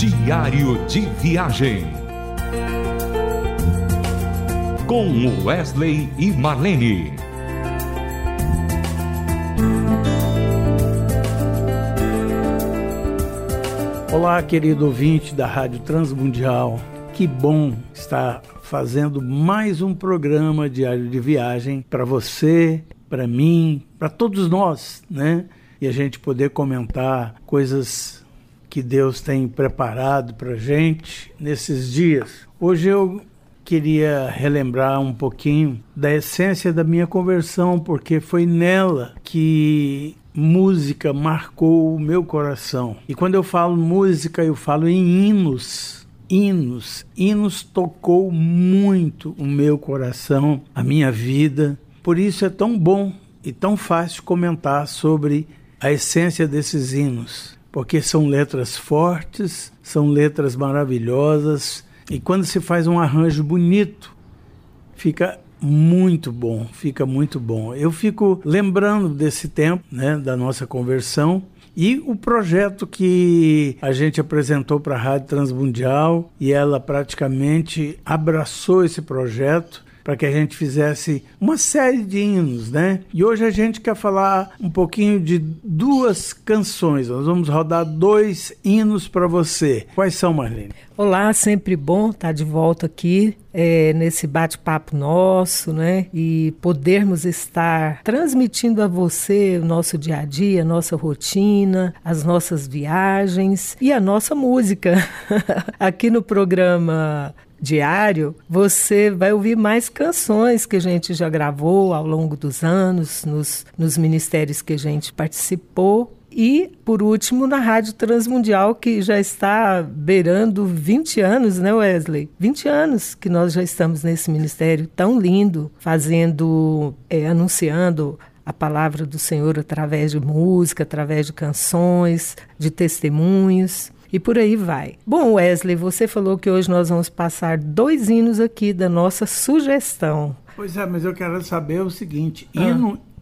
Diário de Viagem. Com Wesley e Marlene. Olá, querido ouvinte da Rádio Transmundial. Que bom estar fazendo mais um programa diário de viagem para você, para mim, para todos nós, né? E a gente poder comentar coisas que Deus tem preparado para gente nesses dias. Hoje eu queria relembrar um pouquinho da essência da minha conversão, porque foi nela que música marcou o meu coração. E quando eu falo música, eu falo em hinos. Hinos, hinos tocou muito o meu coração, a minha vida. Por isso é tão bom e tão fácil comentar sobre a essência desses hinos porque são letras fortes, são letras maravilhosas. E quando se faz um arranjo bonito, fica muito bom, fica muito bom. Eu fico lembrando desse tempo, né, da nossa conversão e o projeto que a gente apresentou para a Rádio Transmundial. E ela praticamente abraçou esse projeto para que a gente fizesse uma série de hinos, né? E hoje a gente quer falar um pouquinho de duas canções. Nós vamos rodar dois hinos para você. Quais são, Marlene? Olá, sempre bom estar de volta aqui é, nesse bate-papo nosso, né? E podermos estar transmitindo a você o nosso dia a dia, a nossa rotina, as nossas viagens e a nossa música. aqui no programa diário, você vai ouvir mais canções que a gente já gravou ao longo dos anos, nos, nos ministérios que a gente participou. E, por último, na Rádio Transmundial, que já está beirando 20 anos, né, Wesley? 20 anos que nós já estamos nesse ministério tão lindo, fazendo, é, anunciando a palavra do Senhor através de música, através de canções, de testemunhos e por aí vai. Bom, Wesley, você falou que hoje nós vamos passar dois hinos aqui da nossa sugestão. Pois é, mas eu quero saber o seguinte: ah.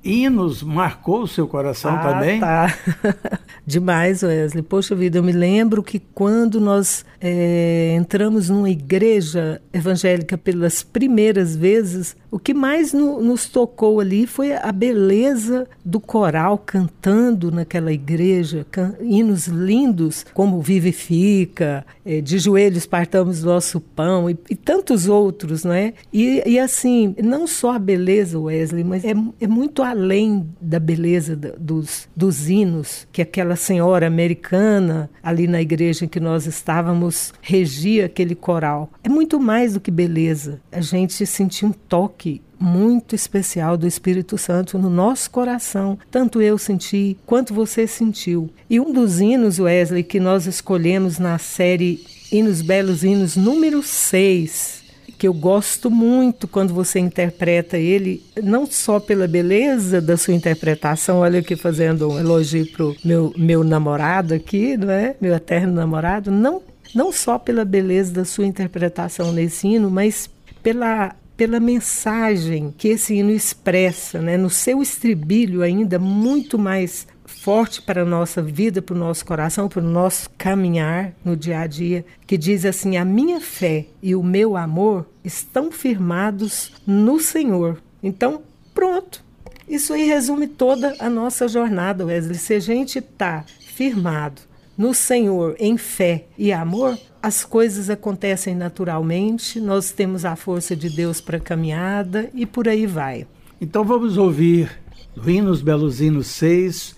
Hino, hinos marcou o seu coração ah, também? Tá. Demais, Wesley. Poxa vida, eu me lembro que quando nós é, entramos numa igreja evangélica pelas primeiras vezes, o que mais no, nos tocou ali foi a beleza do coral cantando naquela igreja, can, hinos lindos, como Vivifica, é, De Joelhos Partamos Nosso Pão e, e tantos outros, né? E, e, assim, não só a beleza, Wesley, mas é, é muito além da beleza dos, dos hinos que aquela senhora americana ali na igreja em que nós estávamos regia aquele coral. É muito mais do que beleza. A gente sentiu um toque muito especial do Espírito Santo no nosso coração. Tanto eu senti quanto você sentiu. E um dos hinos, Wesley, que nós escolhemos na série Hinos Belos Hinos número 6, que eu gosto muito quando você interpreta ele, não só pela beleza da sua interpretação, olha aqui fazendo um elogio pro meu, meu namorado aqui, não é? Meu eterno namorado, não, não só pela beleza da sua interpretação nesse hino, mas pela pela mensagem que esse hino expressa, né? no seu estribilho ainda muito mais forte para a nossa vida, para o nosso coração, para o nosso caminhar no dia a dia, que diz assim: A minha fé e o meu amor estão firmados no Senhor. Então, pronto. Isso aí resume toda a nossa jornada, Wesley. Se a gente está firmado no Senhor em fé e amor, as coisas acontecem naturalmente, nós temos a força de Deus para a caminhada e por aí vai. Então vamos ouvir Hinos Belos Hinos 6,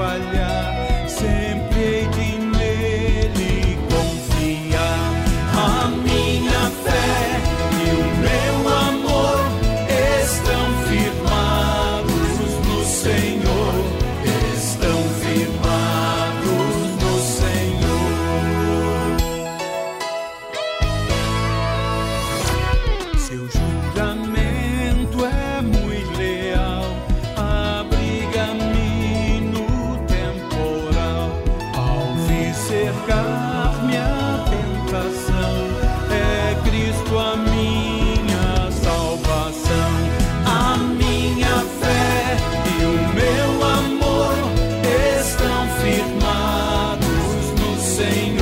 παλιά. Senhor.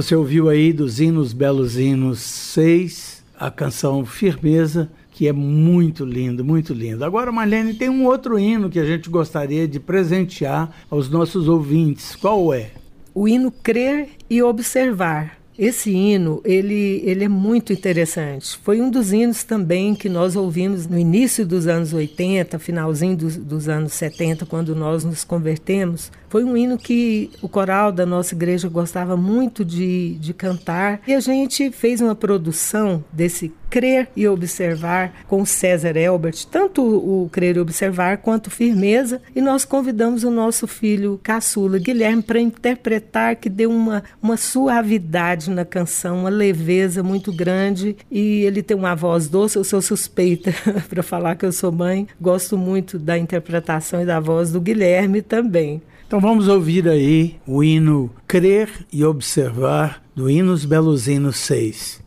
Você ouviu aí dos hinos Belos Hinos 6, a canção Firmeza, que é muito lindo, muito lindo. Agora, Marlene, tem um outro hino que a gente gostaria de presentear aos nossos ouvintes. Qual é? O hino Crer e Observar. Esse hino, ele, ele é muito interessante. Foi um dos hinos também que nós ouvimos no início dos anos 80, finalzinho dos, dos anos 70, quando nós nos convertemos. Foi um hino que o coral da nossa igreja gostava muito de, de cantar. E a gente fez uma produção desse Crer e Observar com César Elbert, tanto o Crer e Observar quanto Firmeza, e nós convidamos o nosso filho caçula, Guilherme, para interpretar, que deu uma, uma suavidade na canção, uma leveza muito grande, e ele tem uma voz doce, eu sou suspeita para falar que eu sou mãe, gosto muito da interpretação e da voz do Guilherme também. Então vamos ouvir aí o hino Crer e Observar do Hinos Beluzino 6.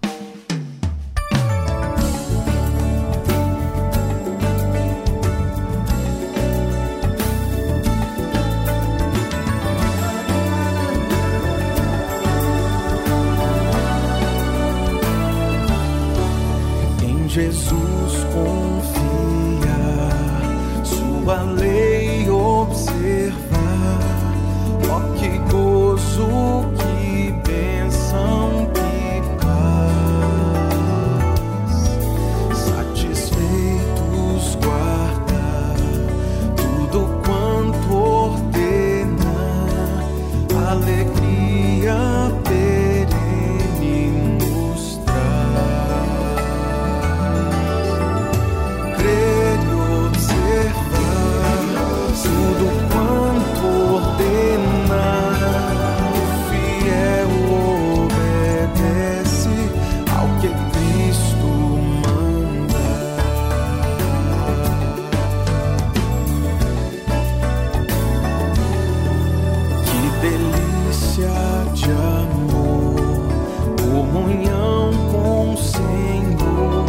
Em Jesus confia, sua lei observa terra. Oh, que gozo delícia de amor, comunhão com o Senhor.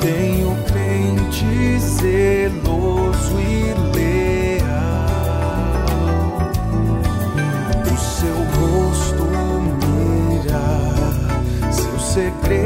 Tenho crente zeloso e leal. O seu rosto mira, seu segredo.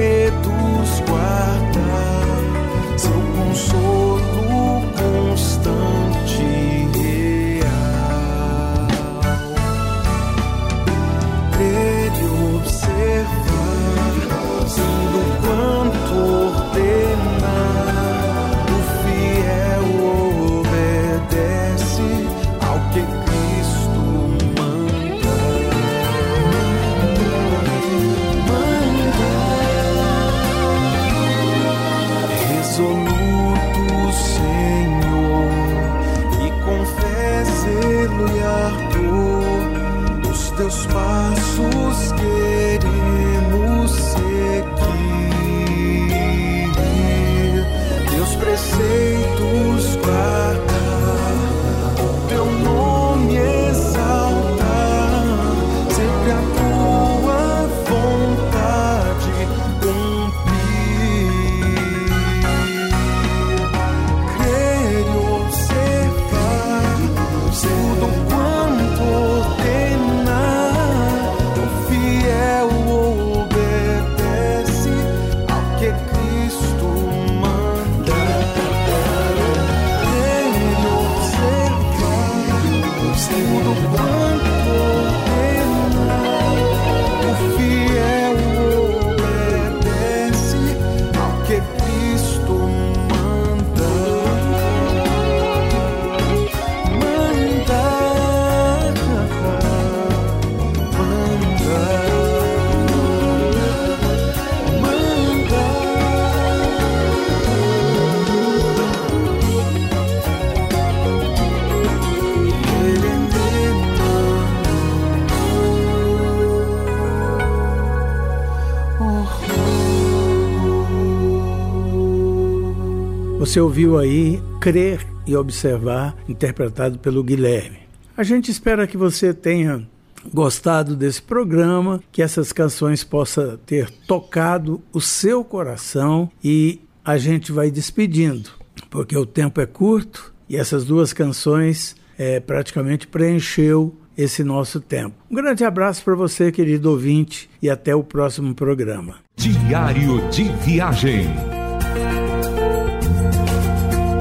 Você ouviu aí Crer e Observar, interpretado pelo Guilherme. A gente espera que você tenha gostado desse programa, que essas canções possam ter tocado o seu coração e a gente vai despedindo, porque o tempo é curto e essas duas canções é, praticamente preencheu esse nosso tempo. Um grande abraço para você, querido ouvinte, e até o próximo programa. Diário de Viagem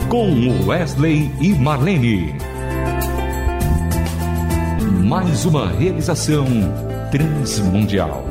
com Wesley e Marlene. Mais uma realização transmundial.